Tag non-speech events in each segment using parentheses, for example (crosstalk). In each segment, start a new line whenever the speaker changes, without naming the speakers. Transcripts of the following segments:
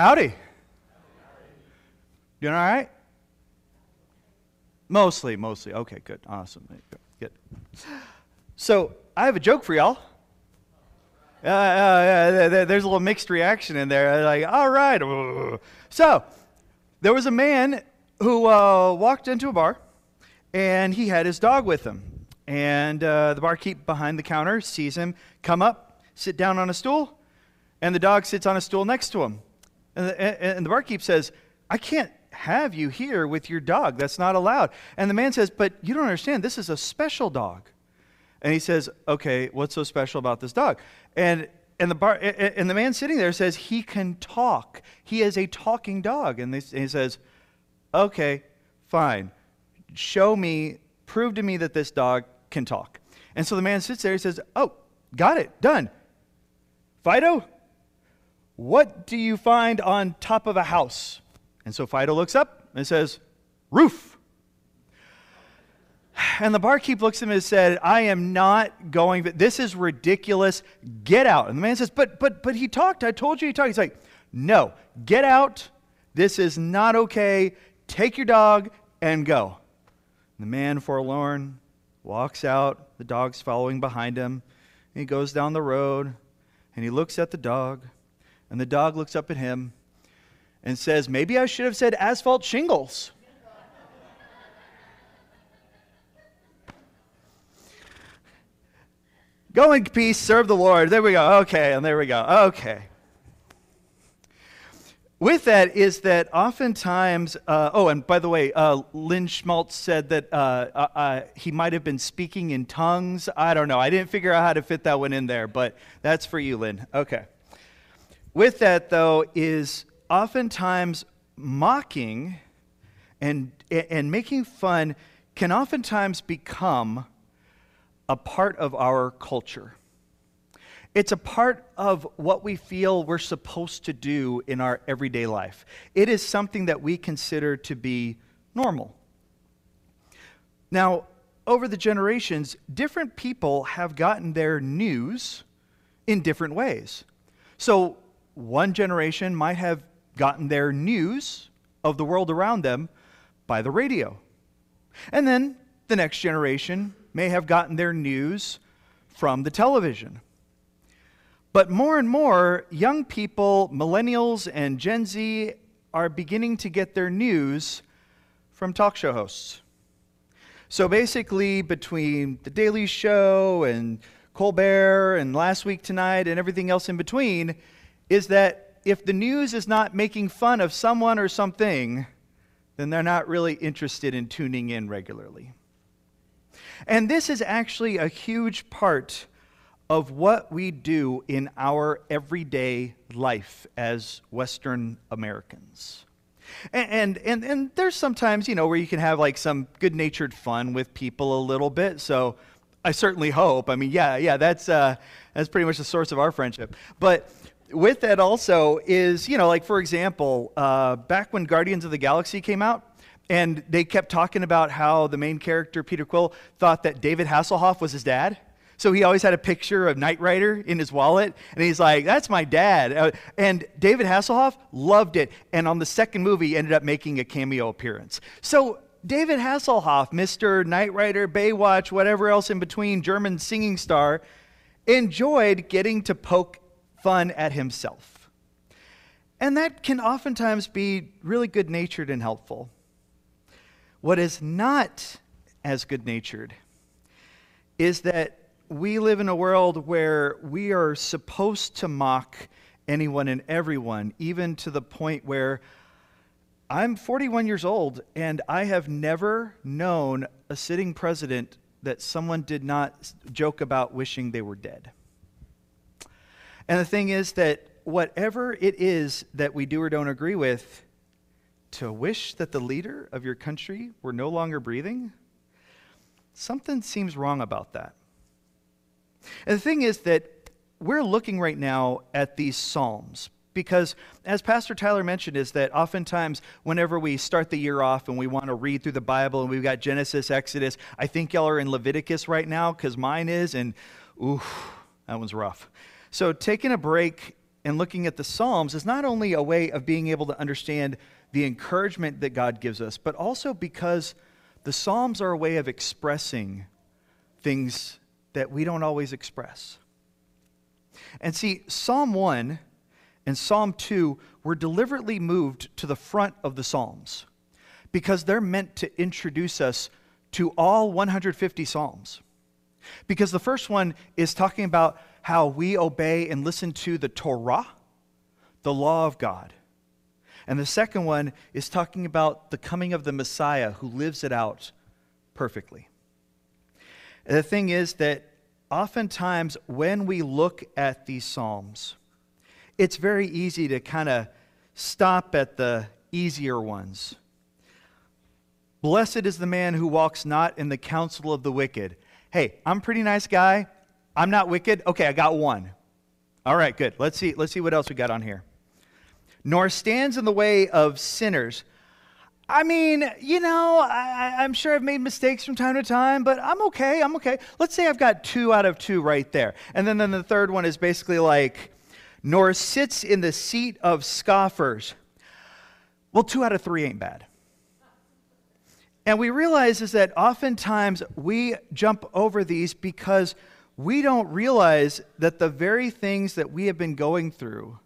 Howdy. Doing all right? Mostly, mostly. Okay, good. Awesome. Good. So, I have a joke for y'all. Uh, uh, there's a little mixed reaction in there. Like, all right. So, there was a man who uh, walked into a bar, and he had his dog with him. And uh, the barkeep behind the counter sees him come up, sit down on a stool, and the dog sits on a stool next to him. And the, and the barkeep says, I can't have you here with your dog. That's not allowed. And the man says, But you don't understand. This is a special dog. And he says, Okay, what's so special about this dog? And and the bar and the man sitting there says he can talk. He is a talking dog. And, and he says, Okay, fine. Show me, prove to me that this dog can talk. And so the man sits there. He says, Oh, got it, done. Fido, what do you find on top of a house? And so Fido looks up and says, Roof. And the barkeep looks at him and said, I am not going, this is ridiculous. Get out. And the man says, But but but he talked. I told you he talked. He's like, No, get out. This is not okay. Take your dog and go. And the man, forlorn, walks out. The dog's following behind him. he goes down the road and he looks at the dog. And the dog looks up at him and says, Maybe I should have said asphalt shingles. Go in peace, serve the Lord. There we go. Okay, and there we go. Okay. With that is that oftentimes, uh, oh, and by the way, uh, Lynn Schmaltz said that uh, uh, uh, he might have been speaking in tongues. I don't know. I didn't figure out how to fit that one in there, but that's for you, Lynn. Okay. With that, though, is oftentimes mocking and, and making fun can oftentimes become a part of our culture. It's a part of what we feel we're supposed to do in our everyday life. It is something that we consider to be normal. Now, over the generations, different people have gotten their news in different ways. So, one generation might have gotten their news of the world around them by the radio. And then the next generation may have gotten their news from the television. But more and more, young people, millennials, and Gen Z are beginning to get their news from talk show hosts. So basically, between The Daily Show and Colbert and Last Week Tonight and everything else in between, is that if the news is not making fun of someone or something, then they're not really interested in tuning in regularly. And this is actually a huge part of what we do in our everyday life as Western Americans. And, and, and, there's sometimes, you know, where you can have like some good natured fun with people a little bit. So I certainly hope. I mean, yeah, yeah, that's, uh, that's pretty much the source of our friendship. But with that also is, you know, like for example, uh, back when Guardians of the Galaxy came out, and they kept talking about how the main character, Peter Quill, thought that David Hasselhoff was his dad. So he always had a picture of Knight Rider in his wallet, and he's like, "That's my dad." Uh, and David Hasselhoff loved it, and on the second movie, ended up making a cameo appearance. So David Hasselhoff, Mr. Knight Rider, Baywatch, whatever else in between, German singing star, enjoyed getting to poke fun at himself. And that can oftentimes be really good natured and helpful. What is not as good natured is that we live in a world where we are supposed to mock anyone and everyone, even to the point where I'm 41 years old and I have never known a sitting president that someone did not joke about wishing they were dead. And the thing is that whatever it is that we do or don't agree with, to wish that the leader of your country were no longer breathing? Something seems wrong about that. And the thing is that we're looking right now at these Psalms because, as Pastor Tyler mentioned, is that oftentimes whenever we start the year off and we want to read through the Bible and we've got Genesis, Exodus, I think y'all are in Leviticus right now because mine is, and ooh, that one's rough. So, taking a break and looking at the Psalms is not only a way of being able to understand the encouragement that God gives us, but also because the Psalms are a way of expressing things that we don't always express. And see, Psalm 1 and Psalm 2 were deliberately moved to the front of the Psalms because they're meant to introduce us to all 150 Psalms. Because the first one is talking about how we obey and listen to the Torah, the law of God. And the second one is talking about the coming of the Messiah who lives it out perfectly. And the thing is that oftentimes when we look at these Psalms, it's very easy to kind of stop at the easier ones. Blessed is the man who walks not in the counsel of the wicked. Hey, I'm a pretty nice guy. I'm not wicked. Okay, I got one. All right, good. Let's see, let's see what else we got on here. Nor stands in the way of sinners. I mean, you know, I, am sure I've made mistakes from time to time, but I'm okay. I'm okay. Let's say I've got two out of two right there. And then, then the third one is basically like, nor sits in the seat of scoffers. Well, two out of three ain't bad. And we realize is that oftentimes we jump over these because we don't realize that the very things that we have been going through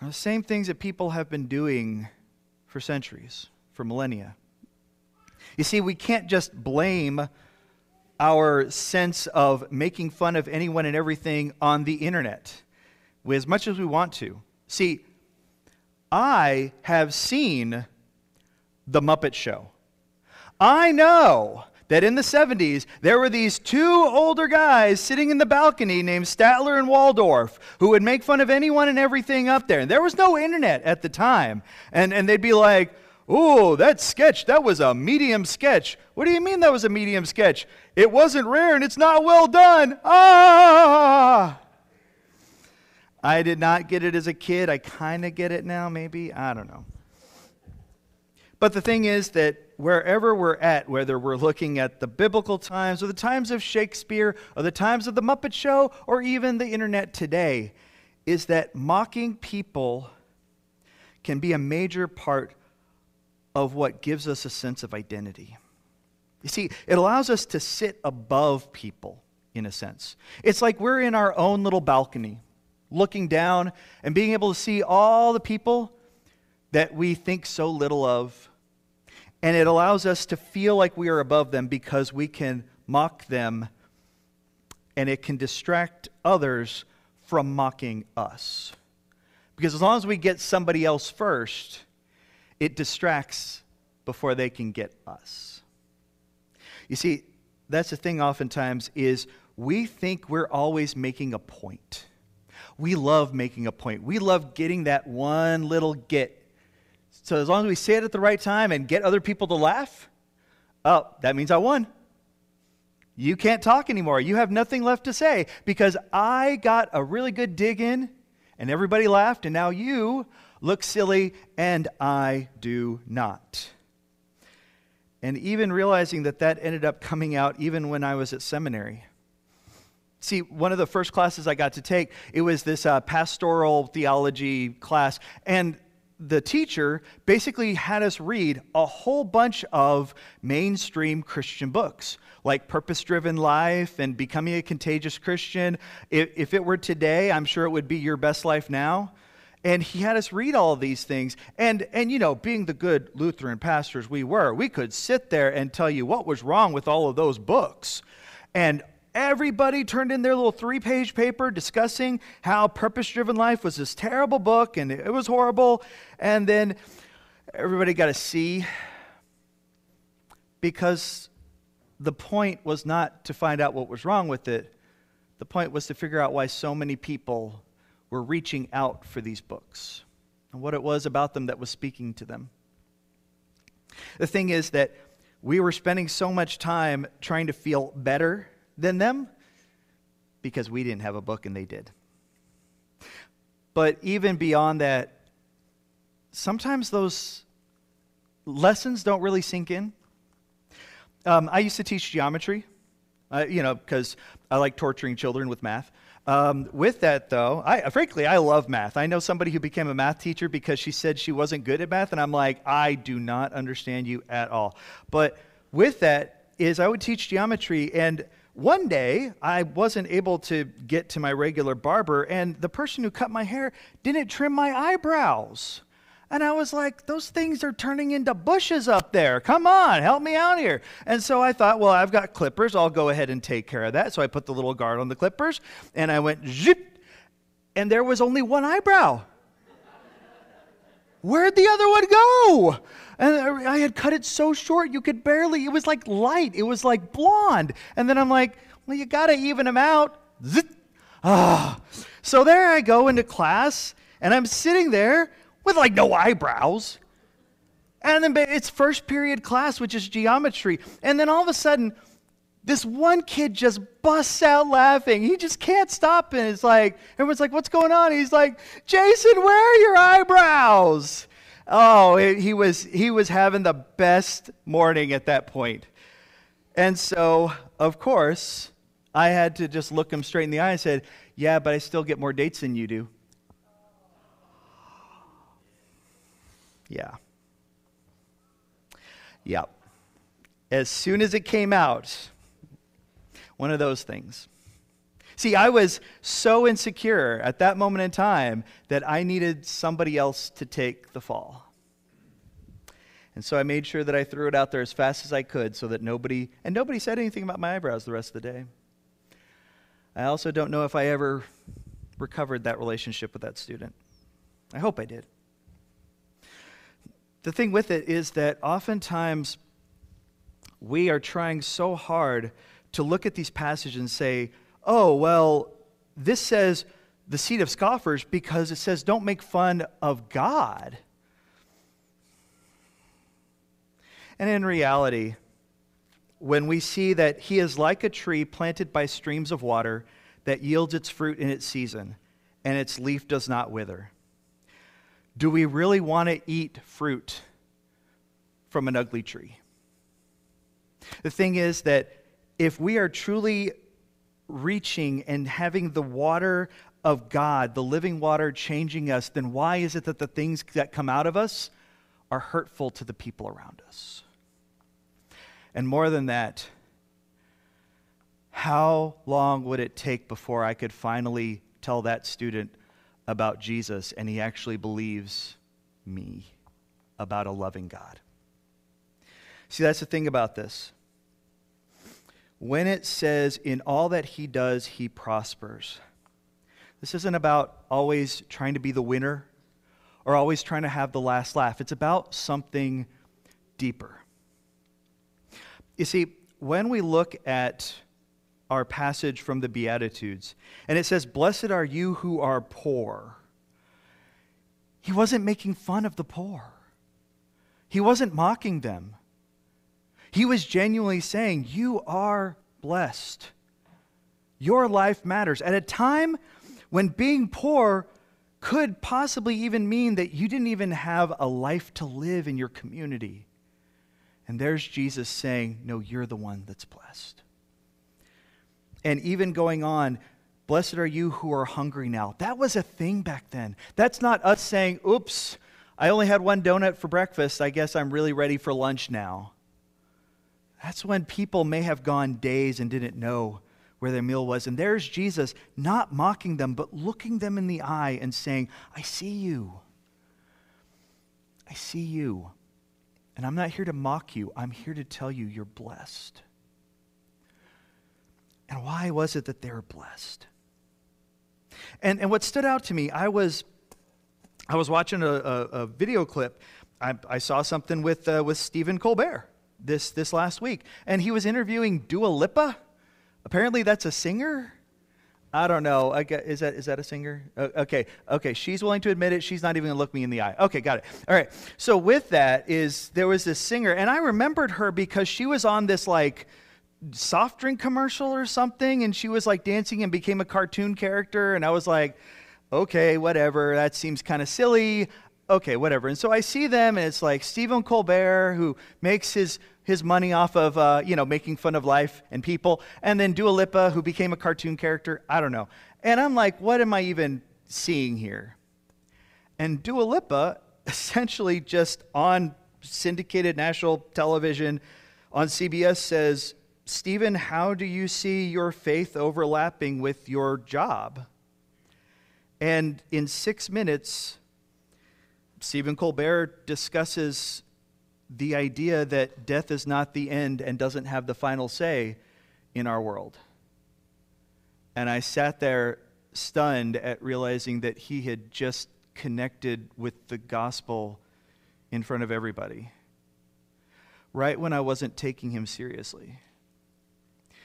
are the same things that people have been doing for centuries, for millennia. You see, we can't just blame our sense of making fun of anyone and everything on the internet as much as we want to. See, I have seen The Muppet Show. I know that in the 70s, there were these two older guys sitting in the balcony named Statler and Waldorf who would make fun of anyone and everything up there. And there was no internet at the time. And, and they'd be like, Oh, that sketch, that was a medium sketch. What do you mean that was a medium sketch? It wasn't rare and it's not well done. Ah! I did not get it as a kid. I kind of get it now, maybe. I don't know. But the thing is that wherever we're at, whether we're looking at the biblical times or the times of Shakespeare or the times of the Muppet Show or even the internet today, is that mocking people can be a major part of what gives us a sense of identity. You see, it allows us to sit above people, in a sense. It's like we're in our own little balcony, looking down and being able to see all the people that we think so little of. And it allows us to feel like we are above them because we can mock them, and it can distract others from mocking us. Because as long as we get somebody else first, it distracts before they can get us. You see, that's the thing oftentimes is we think we're always making a point. We love making a point. We love getting that one little get so as long as we say it at the right time and get other people to laugh, oh, that means I won. You can't talk anymore. You have nothing left to say because I got a really good dig in and everybody laughed, and now you look silly and I do not. And even realizing that that ended up coming out even when I was at seminary. See, one of the first classes I got to take, it was this uh, pastoral theology class. And the teacher basically had us read a whole bunch of mainstream Christian books, like Purpose Driven Life and Becoming a Contagious Christian. If, if, it were today, I'm sure it would be Your Best Life Now. And he had us read all these things. And, and, you know, being the good Lutheran pastors we were, we could sit there and tell you what was wrong with all of those books. And Everybody turned in their little three page paper discussing how Purpose Driven Life was this terrible book and it was horrible. And then everybody got a C because the point was not to find out what was wrong with it, the point was to figure out why so many people were reaching out for these books and what it was about them that was speaking to them. The thing is that we were spending so much time trying to feel better than them because we didn't have a book and they did. But even beyond that, sometimes those lessons don't really sink in. Um, I used to teach geometry, uh, you know, because I like torturing children with math. Um, with that, though, I, frankly, I love math. I know somebody who became a math teacher because she said she wasn't good at math, and I'm like, I do not understand you at all. But with that, is I would teach geometry, and one day I wasn't able to get to my regular barber, and the person who cut my hair didn't trim my eyebrows. And I was like, those things are turning into bushes up there. Come on, help me out here. And so I thought, well, I've got clippers. I'll go ahead and take care of that. So I put the little guard on the clippers and I went zip, and there was only one eyebrow. Where'd the other one go? And I had cut it so short you could barely, it was like light, it was like blonde. And then I'm like, well, you gotta even them out. Ah. So there I go into class, and I'm sitting there with like no eyebrows. And then it's first period class, which is geometry. And then all of a sudden, this one kid just busts out laughing. He just can't stop. And it's like, everyone's like, what's going on? He's like, Jason, where are your eyebrows? Oh, he was, he was having the best morning at that point. And so, of course, I had to just look him straight in the eye and said, yeah, but I still get more dates than you do. Yeah. Yep. As soon as it came out, one of those things. See, I was so insecure at that moment in time that I needed somebody else to take the fall. And so I made sure that I threw it out there as fast as I could so that nobody, and nobody said anything about my eyebrows the rest of the day. I also don't know if I ever recovered that relationship with that student. I hope I did the thing with it is that oftentimes we are trying so hard to look at these passages and say, oh, well, this says the seed of scoffers because it says don't make fun of God. And in reality, when we see that he is like a tree planted by streams of water that yields its fruit in its season, and its leaf does not wither. Do we really want to eat fruit from an ugly tree? The thing is that if we are truly reaching and having the water of God, the living water changing us, then why is it that the things that come out of us are hurtful to the people around us? And more than that, how long would it take before I could finally tell that student about Jesus and he actually believes me about a loving God. See, that's the thing about this. When it says, in all that he does, he prospers, this isn't about always trying to be the winner or always trying to have the last laugh. It's about something deeper. You see, when we look at our passage from the Beatitudes. And it says, Blessed are you who are poor. He wasn't making fun of the poor, he wasn't mocking them. He was genuinely saying, You are blessed. Your life matters. At a time when being poor could possibly even mean that you didn't even have a life to live in your community. And there's Jesus saying, No, you're the one that's blessed and even going on, blessed are you who are hungry now. That was a thing back then. That's not us saying, oops, I only had one donut for breakfast. I guess I'm really ready for lunch now. That's when people may have gone days and didn't know where their meal was. And there's Jesus not mocking them, but looking them in the eye and saying, I see you. I see you. And I'm not here to mock you, I'm here to tell you you're blessed. And why was it that they were blessed? And, and what stood out to me, I was, I was watching a, a, a video clip. I, I, saw something with, uh, with Stephen Colbert this, this last week, and he was interviewing Dua Lipa. Apparently, that's a singer. I don't know. Is that is that a singer? Okay, okay. She's willing to admit it. She's not even gonna look me in the eye. Okay, got it. All right. So with that is there was this singer, and I remembered her because she was on this like soft drink commercial or something and she was like dancing and became a cartoon character and I was like okay whatever that seems kind of silly okay whatever and so I see them and it's like Stephen Colbert who makes his his money off of uh, you know making fun of life and people and then Dua Lipa who became a cartoon character I don't know And I'm like, what am I even seeing here? And Dua Lipa (laughs) essentially just on syndicated national television on CBS says, Stephen, how do you see your faith overlapping with your job? And in six minutes, Stephen Colbert discusses the idea that death is not the end and doesn't have the final say in our world. And I sat there stunned at realizing that he had just connected with the gospel in front of everybody, right when I wasn't taking him seriously.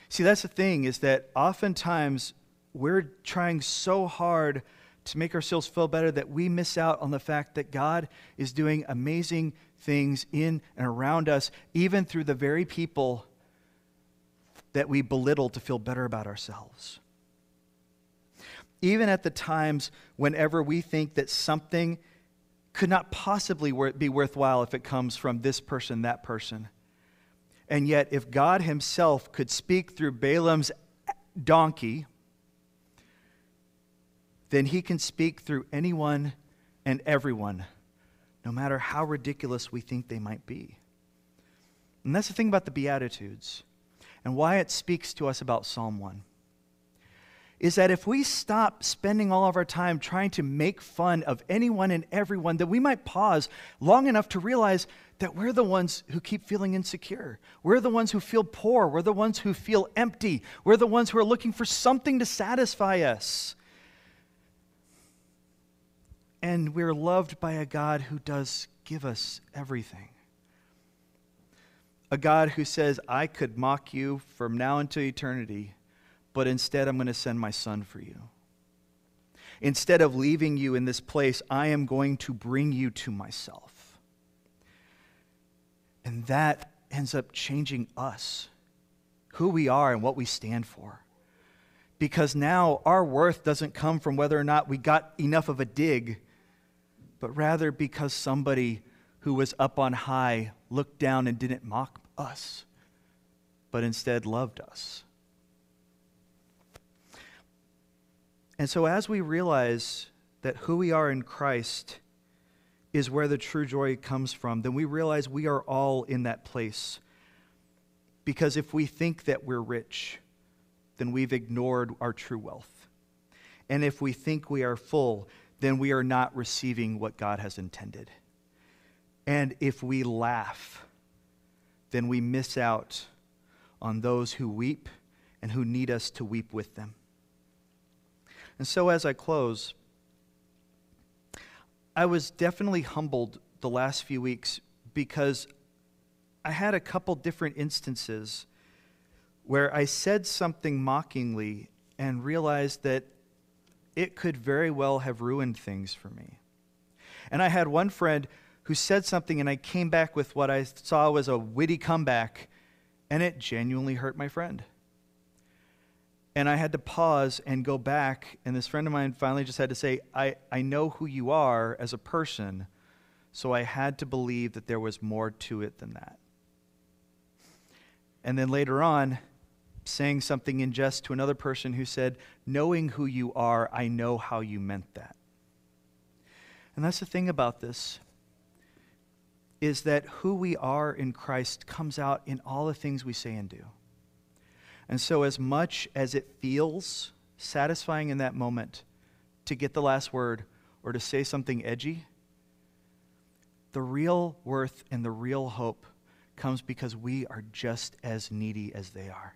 See, that's the thing, is that oftentimes we're trying so hard to make ourselves feel better that we miss out on the fact that God is doing amazing things in and around us, even through the very people that we belittle to feel better about ourselves. Even at the times whenever we think that something could not possibly be worthwhile if it comes from this person, that person. And yet, if God Himself could speak through Balaam's donkey, then He can speak through anyone and everyone, no matter how ridiculous we think they might be. And that's the thing about the Beatitudes and why it speaks to us about Psalm 1 is that if we stop spending all of our time trying to make fun of anyone and everyone, that we might pause long enough to realize that we're the ones who keep feeling insecure. We're the ones who feel poor. We're the ones who feel empty. We're the ones who are looking for something to satisfy us. And we're loved by a God who does give us everything. A God who says, I could mock you from now until eternity but instead I'm going to send my son for you. Instead of leaving you in this place, I am going to bring you to myself. And that ends up changing us, who we are and what we stand for. Because now our worth doesn't come from whether or not we got enough of a dig, but rather because somebody who was up on high looked down and didn't mock us, but instead loved us. And so, as we realize that who we are in Christ is where the true joy comes from, then we realize we are all in that place. Because if we think that we're rich, then we've ignored our true wealth. And if we think we are full, then we are not receiving what God has intended. And if we laugh, then we miss out on those who weep and who need us to weep with them. And so, as I close, I was definitely humbled the last few weeks because I had a couple different instances where I said something mockingly and realized that it could very well have ruined things for me. And I had one friend who said something, and I came back with what I saw was a witty comeback, and it genuinely hurt my friend. And I had to pause and go back. And this friend of mine finally just had to say, I, I know who you are as a person. So I had to believe that there was more to it than that. And then later on, saying something in jest to another person who said, Knowing who you are, I know how you meant that. And that's the thing about this is that who we are in Christ comes out in all the things we say and do. And so, as much as it feels satisfying in that moment to get the last word or to say something edgy, the real worth and the real hope comes because we are just as needy as they are.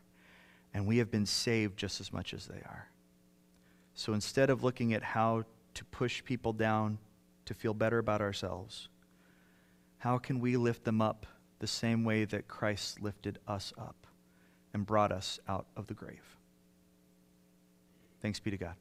And we have been saved just as much as they are. So instead of looking at how to push people down to feel better about ourselves, how can we lift them up the same way that Christ lifted us up? and brought us out of the grave. Thanks be to God.